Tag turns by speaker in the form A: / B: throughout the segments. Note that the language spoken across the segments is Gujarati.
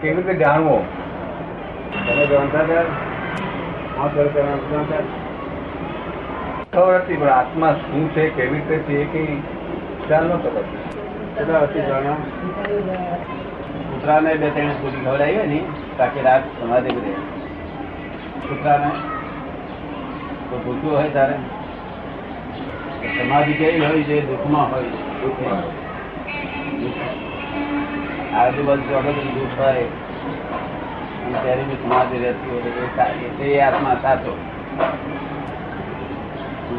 A: કેવી રીતે જાણવો? ખબર હતી, પણ આત્મા શું છે, કેવી રીતે છે, એ કઈ ખ્યાલ નતો
B: કેટલા બે ત્રણ પૂરી ખવડાવી ને તાકી રાત સમાધિ રહે. કૂતરાને? તો ભૂખ્યું હોય તારે? સમાધિ કેવી હોય છે, દુઃખમાં હોય
A: દુઃખમાં.
B: આજુબાજુ ચોગત દુઃખ હોય અને બી સમાધિ રહેતી હોય તો આત્મા સાચો.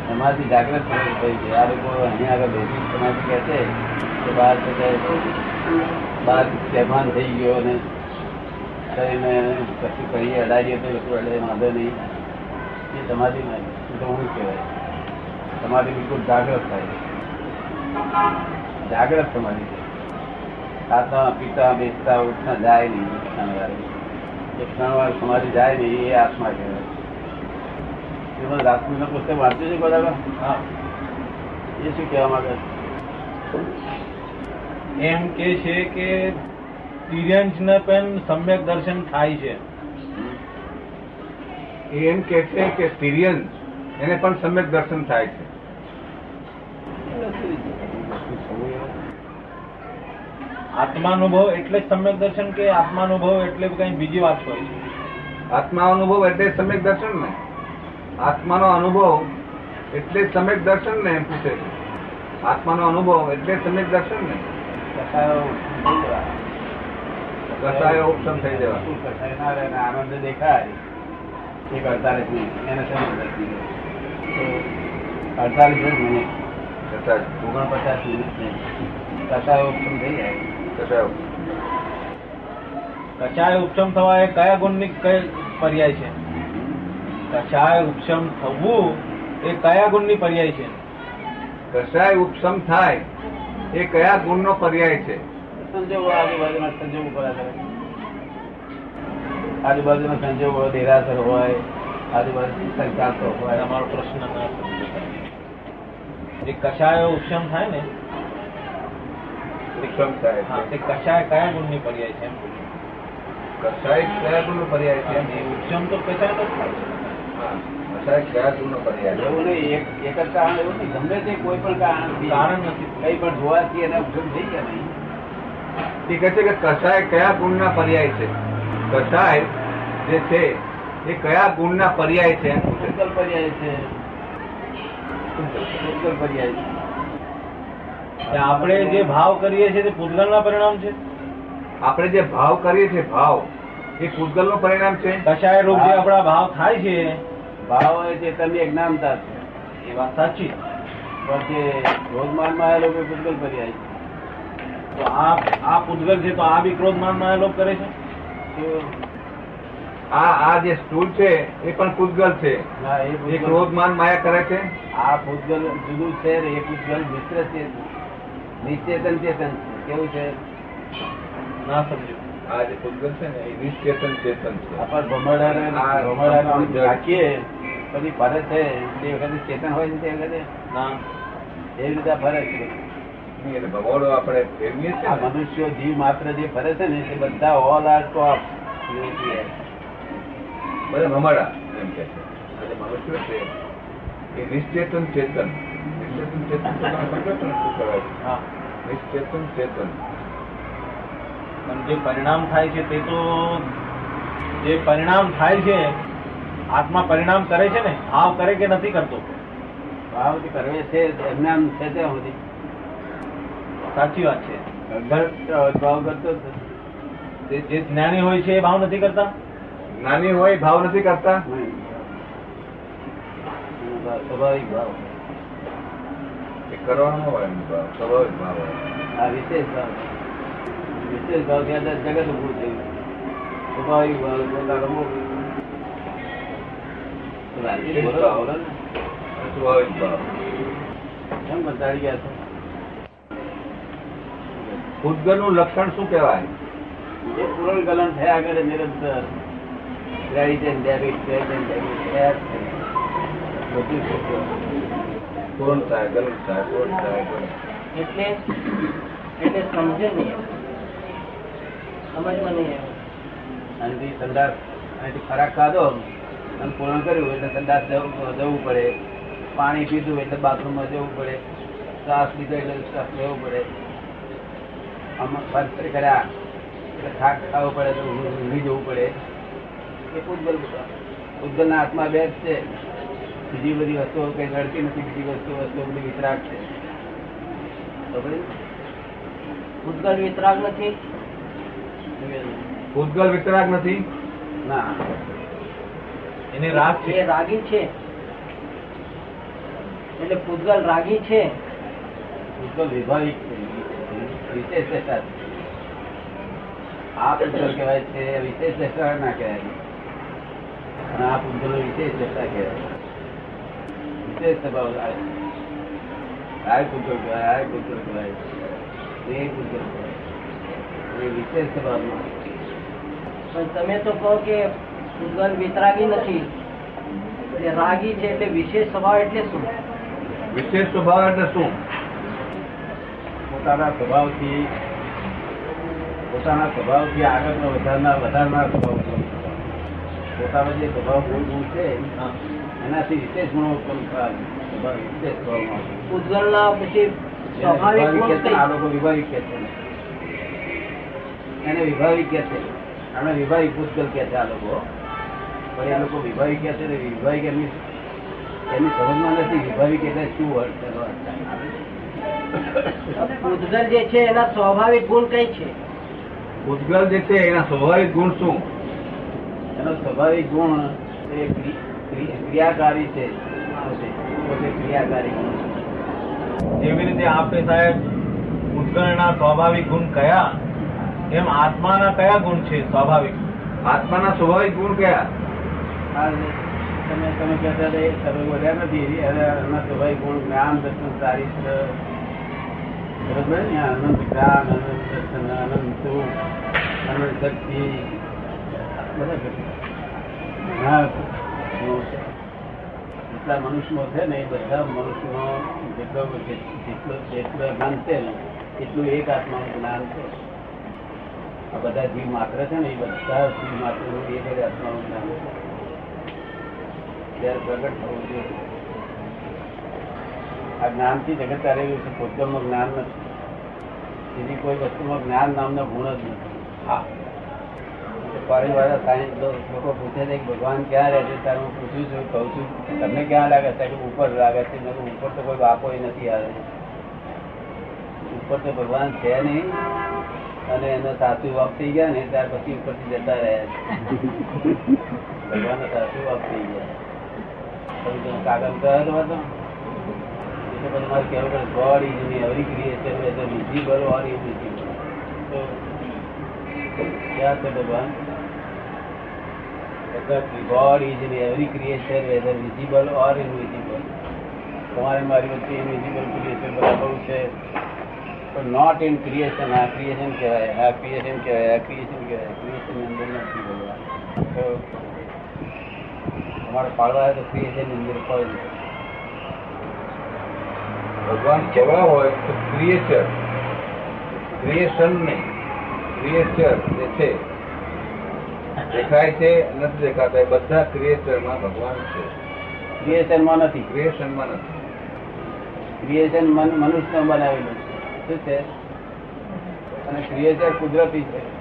B: સમાધિ જાગ્રત થઈ થઈ છે. આ લોકો અહીંયા આગળ બેસી સમાધિ કહે છે કે બહાર બહાર બેભાન થઈ ગયો ને શરીરને કશું કહીએ અડાડીએ તો એટલું અડે વાંધો નહીં. એ સમાધિ તો હું કહેવાય. સમાધિ બિલકુલ જાગ્રત થાય. જાગ્રત સમાધિ છે. ખાતા પીતા બેસતા ઉઠતા જાય નહીં એક ક્ષણ વાર એક ક્ષણ વાર સમાધિ જાય નહીં એ આત્મા કહેવાય. એમાં રાજપૂતનું પુસ્તક વાંચ્યું છે બધા એ શું કહેવા માંગે
C: એમ કે છે કે તિર્યંશને પણ સમ્યક દર્શન થાય છે.
A: એ એમ કે છે કે તિર્યન એને પણ સમ્યક દર્શન થાય છે.
C: આત્માનુભવ એટલે જ સમ્યક દર્શન કે આત્માનુભવ એટલે કઈ બીજી વાત હોય છે?
A: આત્મા અનુભવ એટલે સમ્યક દર્શન ને? આત્માનો અનુભવ એટલે જ સમ્યક દર્શન ને એમ પૂછે છે. આત્માનો અનુભવ એટલે જ સમ્યક દર્શન ને?
B: કસાયો થઈ જવા.
A: કસાયો ઉપશમ થઈ જવા
B: કસાય આનંદ દેખાય. એક અડતાલીસ મિનિટ. એને સમજ અડતાલીસ મિનિટ?
A: કસાય
B: ઓગણપચાસ મિનિટ કસાયો ઉપશમ થઈ જાય.
C: કચાય ઉપશમ થવા એ કયા ગુણની કઈ પર્યાય છે? કચાય ઉપશમ થવું એ કયા ગુણની પર્યાય છે?
A: કચાય ઉપશમ થાય એ કયા ગુણનો પર્યાય છે?
B: સંજોગો આજુબાજુના સંજોગ હોય આજુબાજુના સંજોગો દેરાસર હોય આજુબાજુ હોય
C: અમારો પ્રશ્ન ના જે કશાયો ઉપશમ થાય ને
A: ઉપશમ થાય છે.
C: કશાય કયા ગુણની પર્યાય છે
A: કશાય કયા ગુણ નો પર્યાય છે?
C: અને તો કશાય તો થાય છે.
A: હા, કસાય કયા ગુણનો પર્યાય
B: એવું નહીં એક એક જ કારણ એવું નહીં ગમે તે કોઈ પણ કારણ
C: કારણ નથી.
B: કઈ પણ જોવાથી એને ઉપશમ થઈ ગયા નહીં.
A: એ કહે છે કે કશાય કયા ગુણના પર્યાય છે? કસાય જે છે એ કયા ગુણના પર્યાય છે
B: પર્યાય છે. પર્યાય છે.
C: આપણે જે ભાવ કરીએ છીએ તે પૂતગલના પરિણામ છે?
A: આપણે જે ભાવ કરીએ છીએ ભાવ એ પૂતગલનું પરિણામ છે?
C: કશાય રૂપ જે આપણા ભાવ થાય છે?
B: ભાવ એ ચેતનની અજ્ઞાનતા છે.
C: એ વાત સાચી.
B: પણ જે રોજમાનમાં એ લોકો પૂતગલ આવી
C: તો આ આ પૂતગલ છે તો આ બી ક્રોધમાનમાં લોક કરે છે?
B: તો
A: આ આ જે સ્ટૂલ છે એ પણ પૂતગલ છે.
B: ના એ
A: એ ક્રોધમાન માયા કરે છે?
B: આ પૂતગલ જુદું છે ને એ પૂતગલ મિત્ર છે. નિશ્ચેતન ચેતન કેવું છે?
C: ના સમજો
A: આ જે પૂતગલ છે ને એ નિશ્ચેતન ચેતન છે.
B: આપણ ભમરડાને
A: આ
B: ભમરડાને આમ
A: જળ.
B: રાખીએ પછી ફરે છે તે વખતે ચેતન હોય છે તે વખતે?
C: ના.
B: એવી રીતે ફરે છે.
A: એટલે ભગવાડો આપણે ફેરવીએ છીએ
B: મનુષ્યો જીવ માત્ર જે ફરે છે ને તે બધા ઓલ આર ટોપ
A: બધા ભમરડા એમ કે છે. મનુષ્યો છે એ નિશ્ચેતન ચેતન. નિશ્ચેતન ચેતન ચેતન
C: પણ જે પરિણામ થાય છે તે તો જે પરિણામ થાય છે આત્મા પરિણામ કરે છે ને ભાવ કરે કે નથી કરતો?
B: ભાવ જે કરવે છે એમના છે ત્યાં સુધી.
C: સાચી વાત છે.
B: ભાવ કરતો જ
C: જ્ઞાની હોય છે એ ભાવ નથી કરતા?
A: જ્ઞાની હોય ભાવ નથી કરતા?
B: નહીં. એનો ભાવ સ્વાભાવિક ભાવ.
A: કરવાનો હોય ભાવ સ્વાભાવિક ભાવ
B: આ વિશેષ ભાવ. વિશેષ ભાવ ત્યાં જગત ઉભું થયું. સ્વાભાવિક ભાવ પોતાનો ને.
A: સ્વાભાવિક ભાવ.
B: કેમ કંટાળી ગયા છો?
A: પૂતગલનું લક્ષણ શું કહેવાય?
B: જે પૂરણ ગલન થયા કરે નિરંતર credit and debit credit and debit બધું શક્ય.
A: પૂર્ણ થાય ગલન થાય પૂર્ણ થાય
D: એટલે એટલે સમજે નહીં સમજમાં નહીં આવ્યું.
B: અહીંથી સંદાસ અહીંથી ખોરાક ખાધો અને પૂર્ણ કર્યું એટલે સંદાસ જવું પડે. પાણી પીધું એટલે બાથરૂમમાં જવું પડે. શ્વાસ લીધો એટલે શ્વાસ લેવો પડે. આમાં ખર્ચ કર્યા એટલે થાક ખાવો પડે તો ઊંઘ- ઊંઘી જવું પડે. એ પૂતગલ પૂતગલના હાથમાં બે જ છે. બીજી બધી વસ્તુઓ કઈ નડતી નથી બીજી વસ્તુ વસ્તુઓ બધી વિતરાગ છે.
D: ભૂતગલ વિતરાગ નથી?
A: ભૂતગલ વિતરાગ નથી?
B: ના.
C: એને રાગ છે.
D: રાગી છે. એટલે પૂતગલ રાગી છે?
B: પૂતગલ વિભાવિક છે. વિશેષ. આ પૂતગલ કહેવાય છે વિશેષ ના કહેવાય. અને આ ભૂતગલ વિશેષ કહેવાય. વિશેષ સ્વભાવ આવે છે. આ પૂતગલ કહેવાય આ પૂતગલ કહેવાય એ પૂતગલ કહેવાય એ વિશેષ સ્વભાવમાં
D: પણ તમે તો કહો કે પૂતગલ વિતરાગી નથી એટલે રાગી છે એટલે વિશેષ સ્વભાવ એટલે શું
A: વિશેષ સ્વભાવ એટલે શું
B: પોતાના સ્વભાવથી પોતાના સ્વભાવથી આગળનો વધારનાર વધારનાર સ્વભાવ ઉત્પન્ન થવાનો. પોતાનો જે સ્વભાવ ગુણ ગુણ છે
C: હા.
B: એનાથી વિશેષ ગુણો ઉત્પન્ન થવા સ્વભાવ વિશેષ સ્વભાવમાં આવે.
D: પૂતગલ ના પછી સ્વાભાવિક ગુણ
B: આ
D: કઈ?
B: લોકો વિભાવિક કહે છે એને વિભાવિક કહે છે આને વિભાવિક પૂતગલ કહે છે આ લોકો પણ એ લોકો વિભાવિક કહે છે વિભાવિક એમની એમની સમજમાં નથી વિભાવિક એટલે શું અર્થ?
D: પૂતગલ જે છે એના સ્વાભાવિક ગુણ કઈ છે
A: ભૂતગલ જે છે એના સ્વાભાવિક ગુણ શું
B: એનો સ્વાભાવિક ગુણ એ ક્રિયાકારી છે. પોતે પોતે ક્રિયાકારી.
C: જેવી રીતે આપે સાહેબ ઉદ્ગણના સ્વાભાવિક ગુણ કયા? એમ આત્માના કયા ગુણ છે સ્વાભાવિક?
A: આત્માના સ્વાભાવિક ગુણ કયા?
B: તમે તમે કહેતા હતા એ તમે બોલ્યા નથી. હવે એના સ્વાભાવિક ગુણ જ્ઞાન દર્શન ચારિત્ર. બરોબર ને? અનંત જ્ઞાન અનંત દર્શન અનંત સુખ અનંત શક્તિ. બધા જેટલા મનુષ્યો છે ને એ બધા મનુષ્યનો જેટલો જેટલો જેટલો જ્ઞાન છે ને, એટલું એક આત્માનું જ્ઞાન છે. આ બધા જીવ માત્ર છે ને, એ બધા જીવ માત્ર એક જ આત્માનું જ્ઞાન છે. ત્યારે પ્રગટ થવું જોઈએ. આ જ્ઞાનથી જગત ચાલેલું છે પોતાનું જ્ઞાન નથી. બીજી કોઈ વસ્તુમાં જ્ઞાન નામનો ગુણ જ નથી.
C: હા.
B: ફોરેન વાળા સાયન્સ લોકો પૂછે છે કે ભગવાન ક્યાં રહે છે? ત્યારે હું પૂછું છું, કહું છું તમને ક્યાં લાગે? છે કે ઉપર લાગે છે. ઉપર તો કોઈ બાપો નથી આવે. ઉપર તો ભગવાન છે નહીં. અને એનો સાસુ વાપ થઈ ગયા ને, ત્યાર પછી ઉપરથી જતા રહ્યા છે. ભગવાનના સાસુ વાપ થઈ ગયા. કાગળ કયો હતો એટલે પછી મારે કહેવું પડે God is in every creation whether visible or invisible તો ક્યાં છે ભગવાન? God is in every creation whether visible or invisible તમારે મારી વચ્ચે ઇનવિઝિબલ ક્રિએશન બરાબર છે? પણ નોટ ઇન ક્રિએશન આ ક્રિએશન કહેવાય, આ કહેવાય આ કહેવાય. ક્રિએશન અંદર નથી ભગવાન. તમારે પાડવા તો ક્રિએશન અંદર પડે
A: ભગવાન કેવા હોય તો ક્રિએચર ક્રિએશન નહીં. ક્રિએચર જે છે દેખાય છે નથી દેખાતા બધા ક્રિએચરમાં ભગવાન છે.
B: ક્રિએશનમાં નથી.
A: ક્રિએશનમાં નથી.
B: ક્રિએશન મનુષ્ય બનાવેલું શું છે? અને ક્રિએચર કુદરતી છે.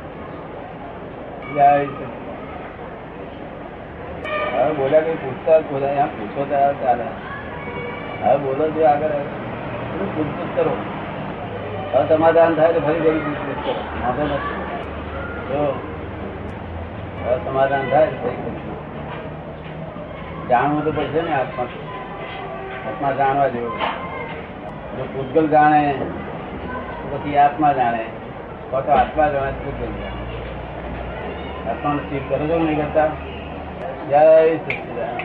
B: હવે બોલ્યા કઈ પૂછતા બોલા બોલ્યા પૂછો તો ચાલે. હવે બોલો જો આગળ. પૂછપૂછ કરો? હવે સમાધાન થાય તો ફરી ફરી પૂછપૂછ કરો. વાંધો નથી. જો સમાધાન થાય જાણવું તો પડશે ને આત્મા. આત્મા જાણવા જેવું. જો પૂતગલ જાણે પછી આત્મા જાણે. તો આત્મા જાણે પૂતગલ જાણે. આત્માનો સ્થિર કરો છો નહીં કરતા? જય સચિદાનંદ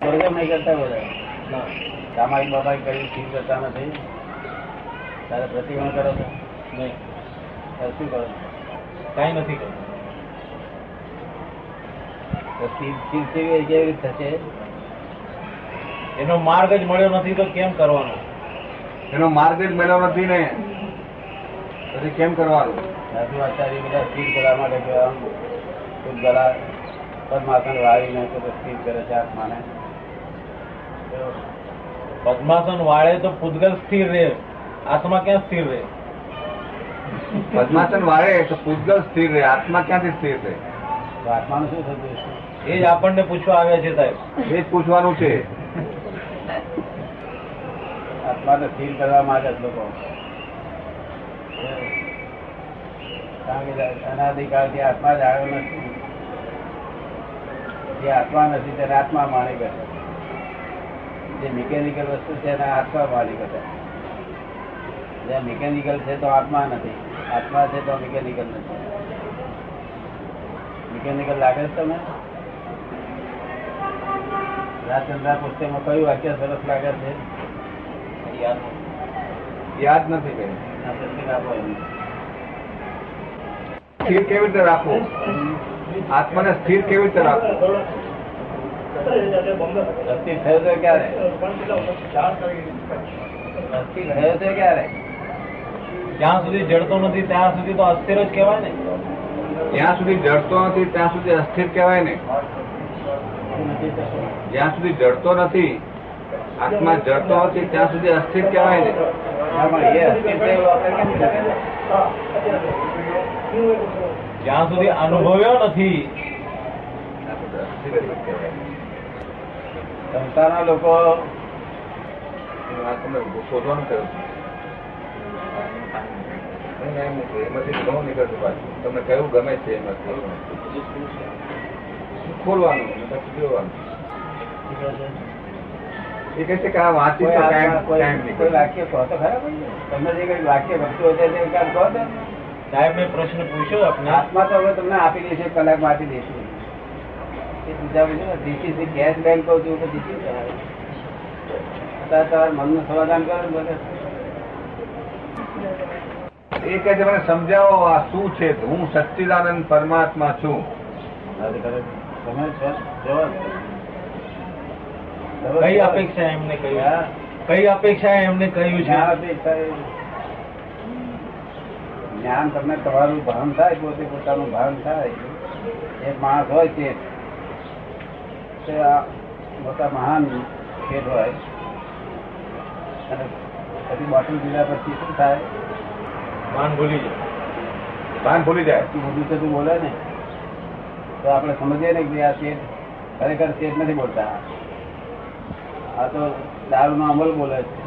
B: કરો છો નહીં કરતા બધા? સામાયિક બાબા કરી સ્થિર કરતા નથી. તારે પ્રતિક્રમણ કરો છો?
C: નહીં.
B: શું કરો છો?
C: કઈ નથી કરતું.
B: કેવી કેવી રીતે થશે?
C: એનો માર્ગ જ મળ્યો નથી તો કેમ કરવાનો?
A: એનો માર્ગ જ મળ્યો નથી ને પછી કેમ કરવાનું?
B: સાધુ આચાર્ય બધા સ્થિર કરવા માટે ખુદ ગળા પદ્માસન વાળીને તો સ્થિર કરે છે આત્માને.
C: પદ્માસન વાળે તો પૂતગલ સ્થિર રહે. આત્મા ક્યાં સ્થિર રહે?
A: પદ્માસન વાળે તો પૂતગલ સ્થિર રહે. આત્મા ક્યાંથી સ્થિર રહે?
B: આત્માનું શું થતું?
C: એ જ આપણને પૂછવા આવ્યા છે સાહેબ.
A: એ જ પૂછવાનું છે.
B: આત્માને સ્થિર કરવા માટે જ લોકો. કારણ આત્મા જ આવ્યો નથી. જે આત્મા નથી તેને આત્મા માની કરે જે મિકેનિકલ વસ્તુ છે એને આત્મા માની કરે જે મિકેનિકલ છે તો આત્મા નથી. આત્મા છે તો મિકેનિકલ નથી. મિકેનિકલ લાગે છે તમે રાજચંદ્રા પુસ્તકમાં કયું વાક્ય સરસ લાગે છે?
A: યાદ નથી. સ્થિર કેવી રીતે રાખવું? આત્માને સ્થિર કેવી રીતે રાખવું?
B: અસ્થિર થયો તો ક્યારે? અસ્થિર થયો તો ક્યારે?
C: જ્યાં સુધી જડતો નથી ત્યાં સુધી તો અસ્થિર જ કહેવાય ને.
A: જ્યાં સુધી જડતો નથી ત્યાં સુધી અસ્થિર કહેવાય ને. જ્યાં સુધી જડતો નથી આત્મા જડતો નથી ત્યાં સુધી અસ્થિર કહેવાય ને?
C: જ્યાં સુધી અનુભવ્યો નથી.
B: સંસ્થાના લોકો
A: શોધવાનું મૂકો. એમાંથી ઘણું નીકળશે પાછું તમને કયું ગમે છે એમાંથી ખોલવાનું પછી જોવાનું. એ કહે છે કે આ વાંચી તો
B: આત્મા-
A: ટાઈમ
B: કોઈ- કોઈ વાક્ય કહો તો ખરા તમને જે કઈ વાક્ય ગમતું હોય તે કાંઈ કહો તો.
C: સાહેબ મેં પ્રશ્ન પૂછ્યો આપને.
B: આત્મા તો હવે તમને આપી દઈશું કલાક આપી દઈશું. એ બીજા બધું ડીસીસી ગેસ બેંક કહું છું કે ડીસી અત્યારે તમારા મનનું સમાધાન કરો ને
A: એ કહે છે મને સમજાવો આ શું છે? હું સચ્ચિદાનંદ પરમાત્મા છું.
B: તમે
C: કઈ અપેક્ષા એમને કહ્યું? કઈ અપેક્ષા એમને કહ્યું છે?
B: જ્ઞાન તમને તમારું ભાન થાય પોતે પોતાનું ભાન થાય. એક માણસ હોય આ મોટા મહાન ખેડ હોય અને પછી બોટલ પીધા પછી શું થાય?
C: માન ભૂલી જાય.
A: ભાન ભૂલી જાય.
B: બધું બધું તું બોલે ને. તો આપણે સમજીએ ને કે આ શેઠ ખરેખર શેઠ નથી બોલતા. આ તો દારૂનો અમલ બોલે છે.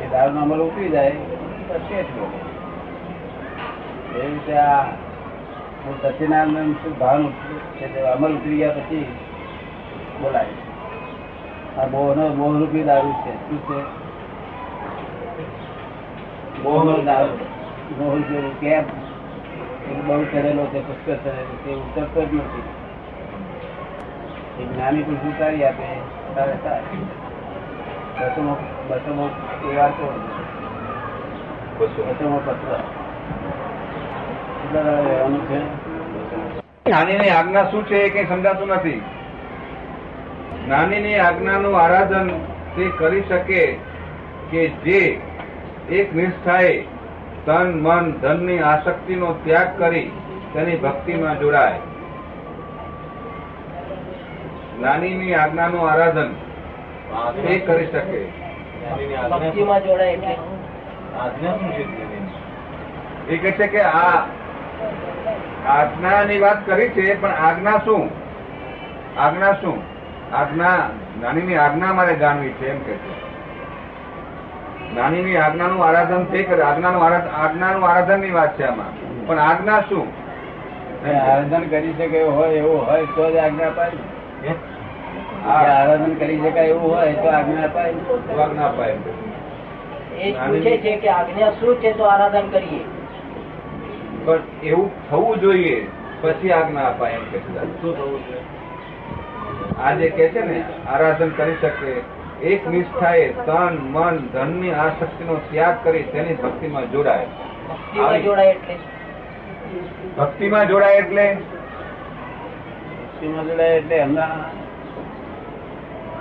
B: એ દારૂનો અમલ ઉતરી જાય શેઠ બોલે. એ રીતે આ હું સચિનાનંદ શું ભાન અમલ ઉતરી ગયા પછી બોલાય. આ મોહનો મોહરૂપી દારૂ છે. શું છે? બોહનો દારૂ. જેવું કેમ? એ બહુ ચડેલો છે પુષ્કર ચડેલો તે ઉતરતો જ નથી. જ્ઞાની પુરુષ ઉતારી આપે, તારે
A: આજ્ઞા શું છે એ કઈ સમજાતું નથી. જ્ઞાનીની આજ્ઞાનું આરાધન તે કરી શકે કે જે એક નિષ્ઠાએ તન મન ધનની આસક્તિનો ત્યાગ કરી તેની ભક્તિમાં જોડાય. જ્ઞાનીની આજ્ઞાનું આરાધન તે કરી શકે.
D: ભક્તિમાં જોડાય એટલે.
C: આજ્ઞા શું છે
A: એ કહે છે કે આ આજ્ઞાની વાત કરી છે પણ આજ્ઞા શું? આજ્ઞા શું? આજ્ઞા જ્ઞાનીની આજ્ઞા મારે જાણવી છે એમ કે છે. જ્ઞાનીની આજ્ઞાનું આરાધન તે કરે. આજ્ઞાનું આરાધનની વાત છે આમાં. પણ આજ્ઞા શું?
B: આરાધન કરી શકે હોય એવું હોય તો જ આજ્ઞા અપાય. આરાધન કરી શકાય એવું હોય તો આજ્ઞા અપાય. ને.
A: આજ્ઞા અપાય.
D: એ પૂછે છે કે આજ્ઞા શું છે તો આરાધન કરીએ?
A: પણ એવું થવું જોઈએ પછી આજ્ઞા અપાય એમ કે
C: શું થવું છે
A: આજે કે છે ને આરાધન કરી શકે. એક નિષ્ઠાએ તન મન ધનની આસક્તિનો ત્યાગ કરી તેની ભક્તિમાં જોડાય.
D: જોડાય એટલે?
A: ભક્તિમાં જોડાય એટલે?
B: ભક્તિમાં જોડાય એટલે એમના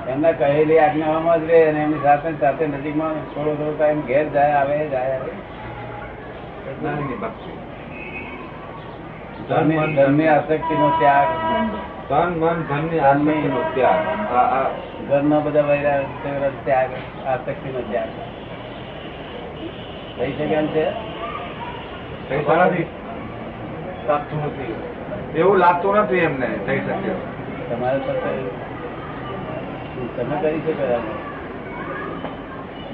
B: એમના કહેલી આજ્ઞાઓમાં જ રહે અને એમની સાથે ને સાથે નજીકમાં થોડો થોડો ટાઈમ ઘેર જાય આવે જાય આવે. ધર્મની આસક્તિનો ત્યાગ.
A: તન મન ધનની આસક્તિનો ત્યાગ.
B: ઘરના બધા વૈરા ત્યાગ આસક્તિનો ત્યાગ થઈ શકે એમ છે?
C: નથી.
A: એવું લાગતું નથી એમને થઈ શકે.
B: તમારે તમે કરી શકો.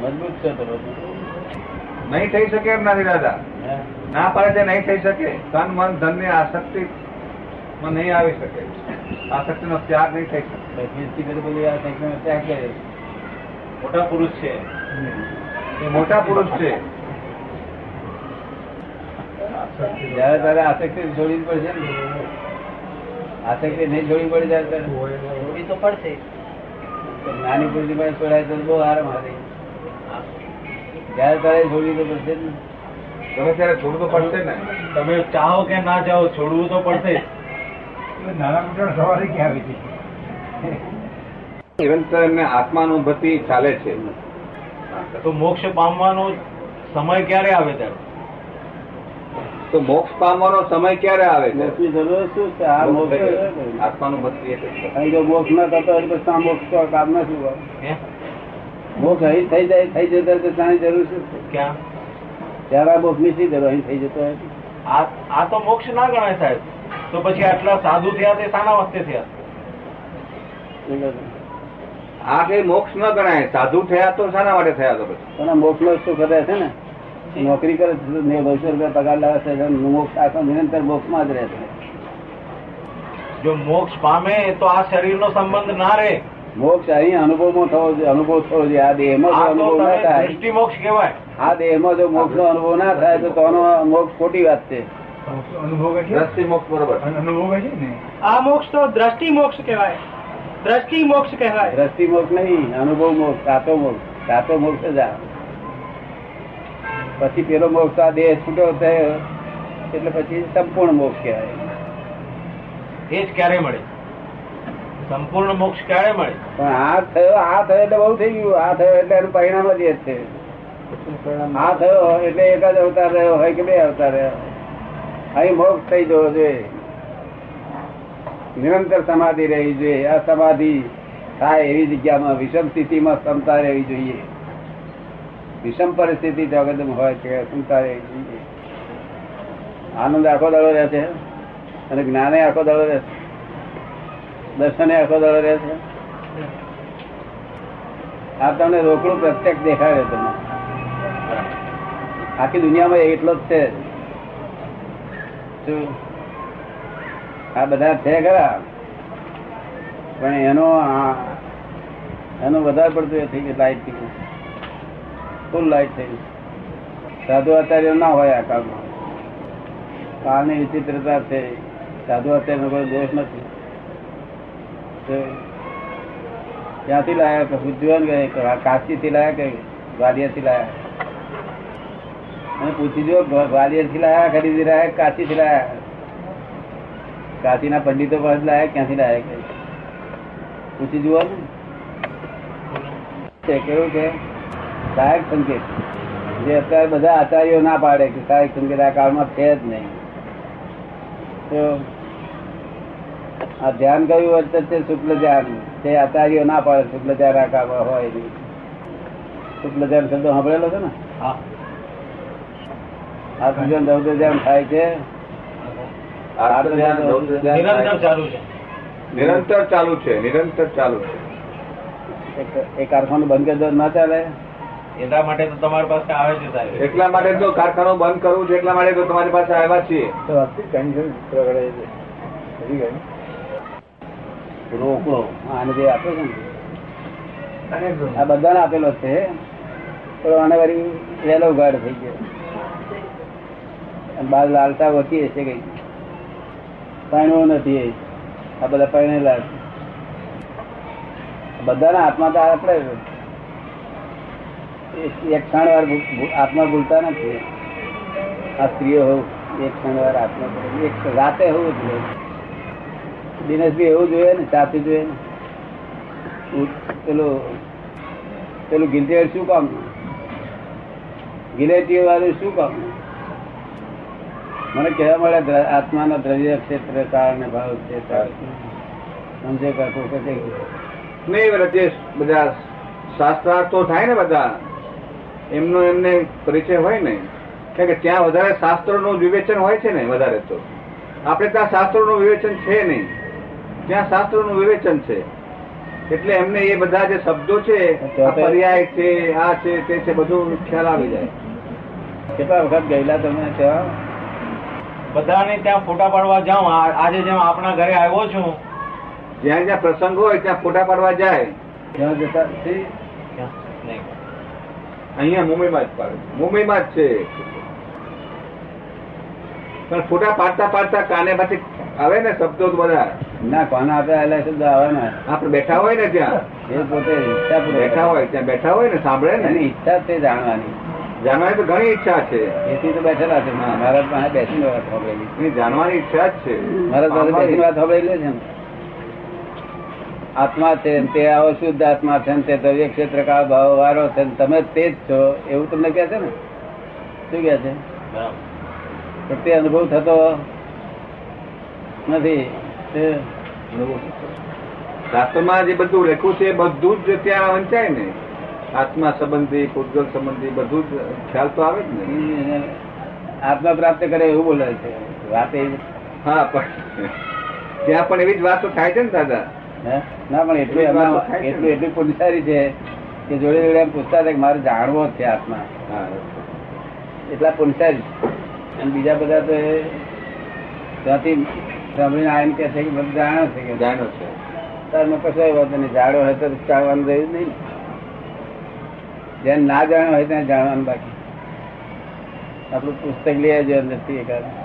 B: મજબૂત છો તમે
A: નહીં થઈ શકે એમ નથી દાદા. ના પાડે તે નહીં થઈ શકે. તન મન ધનની આસક્તિ માં નહીં આવી શકે. આસક્તિનો ત્યાગ નહીં થઈ શકે.
B: સ્થિતિ બધી ત્યાગ કરે
C: મોટા પુરુષ છે.
A: એ મોટા પુરુષ છે.
B: જયારે તારે આસક્તિ જોડી પડશે ને આસક્તિ નહીં જોડી પડે ત્યારે તારે.
D: થોડી તો પડશે.
B: નાની પુરુષની પાસે છોડાય તો બહુ આરામ આવે જયારે તારે જોડી તો પડશે ને.
A: તમે ત્યારે છોડવું તો પડશે ને.
C: તમે ચાહો કે ના ચાહો છોડવું તો પડશે જ.
A: નિરંતર એમને આત્માનુભૂતિ ચાલે છે
C: તો મોક્ષ પામવાનો સમય ક્યારે આવે ત્યારે
A: તો મોક્ષ પામવાનો સમય ક્યારે આવે છે
B: મોક્ષની જરૂર શું આ મોક્ષ તો છે ને.
A: આત્માનુભૂતિ એટલે જ છે.
B: અહીં જો મોક્ષ ના થતો હોય તો આ મોક્ષ તો કામ ના શું હોય? મોક્ષ અહીં થઈ જાય થઈ જતો તો શાની જરૂર છે
C: ક્યાં
B: ત્યારે આ મોક્ષની જરૂર અહીં થઈ જતો
C: આ આ તો મોક્ષ ના ગણાય સાહેબ તો પછી આટલા સાધુ થયા તે સાના વખતે થયા?
A: આ કઈ મોક્ષ ન ગણાય. સાધુ થયા તો શાના માટે થયા તો પછી.
B: પણ મોક્ષ નો શું કરે છે ને. નોકરી કરે છે ને બસો રૂપિયા પગાર લાવે છે મોક્ષ આખો નિરંતર મોક્ષમાં જ રહે છે.
C: જો મોક્ષ પામે તો આ શરીર નો સંબંધ ના રહે.
B: મોક્ષ અહીં અનુભવમાં થવો જોઈએ અનુભવ થવો જોઈએ. આ દેહમાં જો અનુભવ ના થાય
C: મોક્ષ કહેવાય.
B: આ દેહમાં જો મોક્ષ નો અનુભવ ના થાય તો તોનો મોક્ષ ખોટી વાત છે.
A: દ્રષ્ટિ મોક્ષ બરોબર.
E: આ મોક્ષ તો દ્રષ્ટિ મોક્ષ કહેવાય. દ્રષ્ટિ મોક્ષ કહેવાય.
B: દ્રષ્ટિ મોક્ષ નહીં અનુભવ મોક્ષ સાચો મોક્ષ. સાચો મોક્ષ જ આ. પછી પેલો મોક્ષ આ દેહ છૂટો થયો એટલે પછી સંપૂર્ણ મોક્ષ કહેવાય.
C: એ જ ક્યારે મળે? સંપૂર્ણ મોક્ષ ક્યારે મળે?
B: પણ આ થયો આ થયો એટલે બહુ થઈ ગયું. આ થયો એટલે એનું પરિણામ જ એ જ છે. આ થયો એટલે એક જ અવતાર રહ્યો હોય કે બે અવતાર રહ્યો. અહીં મોક્ષ થઈ જવો જોઈએ. નિરંતર સમાધિ રહેવી જોઈએ. આ સમાધિ થાય એવી જગ્યામાં વિષમ સ્થિતિમાં ક્ષમતા રહેવી જોઈએ. વિષમ પરિસ્થિતિ જગતમાં હોય છે ક્ષમતા રહેવી જોઈએ. આનંદ આખો દળો રહે છે, અને જ્ઞાને આખો દળો રહે છે, દર્શને આખો દળો રહે છે. આ તમને રોકડું પ્રત્યક્ષ દેખાડે તમે આખી દુનિયામાં એટલો જ છે? આ બધા છે ખરા. પણ એનો એનો વધારે પડતું એ થઈ ગયું લાઈટ થઈ ગયું ફૂલ લાઈટ થઈ સાધુ આચાર્ય ના હોય આ કાળમાં. કાળની વિચિત્રતા છે. સાધુ આચાર્યનો કોઈ દોષ નથી. ત્યાંથી લાયા? કે ઉજ્જવન ગયા કાશી થી લાયા કે ગ્વાલિયરથી લાયા? પૂછી જો ગ્વાલિયરથી લાયા, ખરીદી રહ્યા કાશી થી લાયા? કાશી ના પંડિતો પાસે લાયા, ક્યાંથી લાયા પૂછી જુઓ ને. કેવું કે સહાયક સંકેત, જે અત્યારે બધા આચાર્યો ના પાડે કે સહાયક સંકેત, આ કાળમાં છે જ નહીં. તો આ ધ્યાન કયું વર્ત છે શુક્લ ધ્યાન, તે આચાર્યો ના પાડે, શુક્લ ધ્યાન આ કાળમાં હોય નહીં. શુક્લ ધ્યાન શબ્દ સાંભળેલો છે ને?
C: હા.
B: આ પૂજન ધ્યાન થાય છે
A: ધ્યાન
C: ચાલુ છે.
A: નિરંતર ચાલુ છે નિરંતર ચાલુ છે.
B: એક- એક કારખાનું બંધ કરી દો તો ના ચાલે?
C: એટલા માટે તો તમારી પાસે આવે છે સાહેબ.
A: એટલા માટે તો કારખાનું બંધ કરવું છે એટલા માટે તો તમારી પાસે આવ્યા છીએ?
B: રોકડો. આને જે આપે છે ને આ બધાને આપેલો છે. પણ આને વળી વહેલો ઉઘાડ થઈ ગયો. બાર લાલતા વકી હશે કઈ પાણો નથી આ બધા પરણેલા બધાના હાથમાં તો આપણે એક ક્ષણ વાર આત્મા ભૂલતા નથી. આ સ્ત્રીઓ હોવ એક ક્ષણ વાર આત્મા. એક રાતે હોવું જોઈએ. દિનેશભાઈ એવું જોઈએ ને સાથે જોઈએ ને. પેલું પેલું ગિલ્ટેડ શું કામ? ગિલેટીઓ વાળું શું કામ? મને કહેવા મળે આત્માના દ્રવ્ય ક્ષેત્ર કારણે ભાવ છે સમજે કાકો કે?
A: નહીં જે બધા શાસ્ત્રાર્થો થાય ને બધા એમનો એમને પરિચય હોય ને કારણ કે ત્યાં વધારે શાસ્ત્રોનું વિવેચન હોય છે ને વધારે તો. આપણે ત્યાં શાસ્ત્રોનું વિવેચન છે નહીં. ત્યાં શાસ્ત્રોનું વિવેચન છે. એટલે એમને એ બધા જે શબ્દો છે પર્યાય છે આ છે તે છે બધું ખ્યાલ આવી જાય.
B: કેટલા વખત ગયેલા તમે ત્યાં?
C: બધાને ત્યાં ફોટા પાડવા જાઉં. આજે જેમ આપણા ઘરે આવ્યો છું.
A: જ્યાં જ્યાં પ્રસંગ હોય ત્યાં ફોટા પાડવા જાય.
B: ત્યાં જતા
A: અહીંયા મુંબઈમાં જ પાડે. મુંબઈમાં જ છે. પણ ફોટા પાડતા પાડતા કાને પાછી આવે ને શબ્દો બધા.
B: ના કોને આપે એટલે શબ્દ આવે ને?
A: આપણે બેઠા હોય ને ત્યાં.
B: એ પોતે ઈચ્છા
A: બેઠા હોય ત્યાં બેઠા હોય ને સાંભળે
B: એની
A: ને
B: ઈચ્છા તે જાણવાની.
A: જાણવાની તો ઘણી ઈચ્છા છે.
B: એથી તો બેઠેલા છે. મહારાજ પાસે બેસીને વાત સાંભળેલી
A: જાણવાની ઈચ્છા જ છે.
B: મહારાજ પાસે બેસીને વાત સાંભળેલી છે આત્મા છે તે આવો શુદ્ધ આત્મા છે તે દ્રવ્ય ક્ષેત્ર કાળ ભાવ વારો છે તમે તે જ છો. એવું તમને કહે છે ને? શું કહે છે. પણ તે અનુભવ થતો નથી.
A: શાસ્ત્રમાં જે બધું લખ્યું છે એ બધું જ ત્યાં વંચાય ને. આત્મા સંબંધી પૂતગલ સંબંધી બધું જ ખ્યાલ તો આવે જ ને.
B: આત્મા પ્રાપ્ત કરે એવું બોલે છે. વાત એ
A: હા પણ ત્યાં પણ એવી જ વાતો થાય છે ને દાદા?
B: ના પણ એટલું
A: વાતો
B: એટલું એટલું પુનસારી છે કે જોડે જોડે એમ પૂછતા હતા કે મારે જાણવો જ છે આત્મા. એટલા પુનસારી અને બીજા બધા તો એ ત્યાંથી સાંભળીને આવીને કહે છે કે બધું જાણ્યો છે કે
A: જાણ્યો છે.
B: તારમાં કશો વાંધો નહીં. જાણ્યો હોય તો ચાલવાનું રહ્યું નહીં. જેને ના જાણવા હોય ત્યાં જાણવાનું બાકી. આપણું પુસ્તક લઈ આવજો નથી એકાદ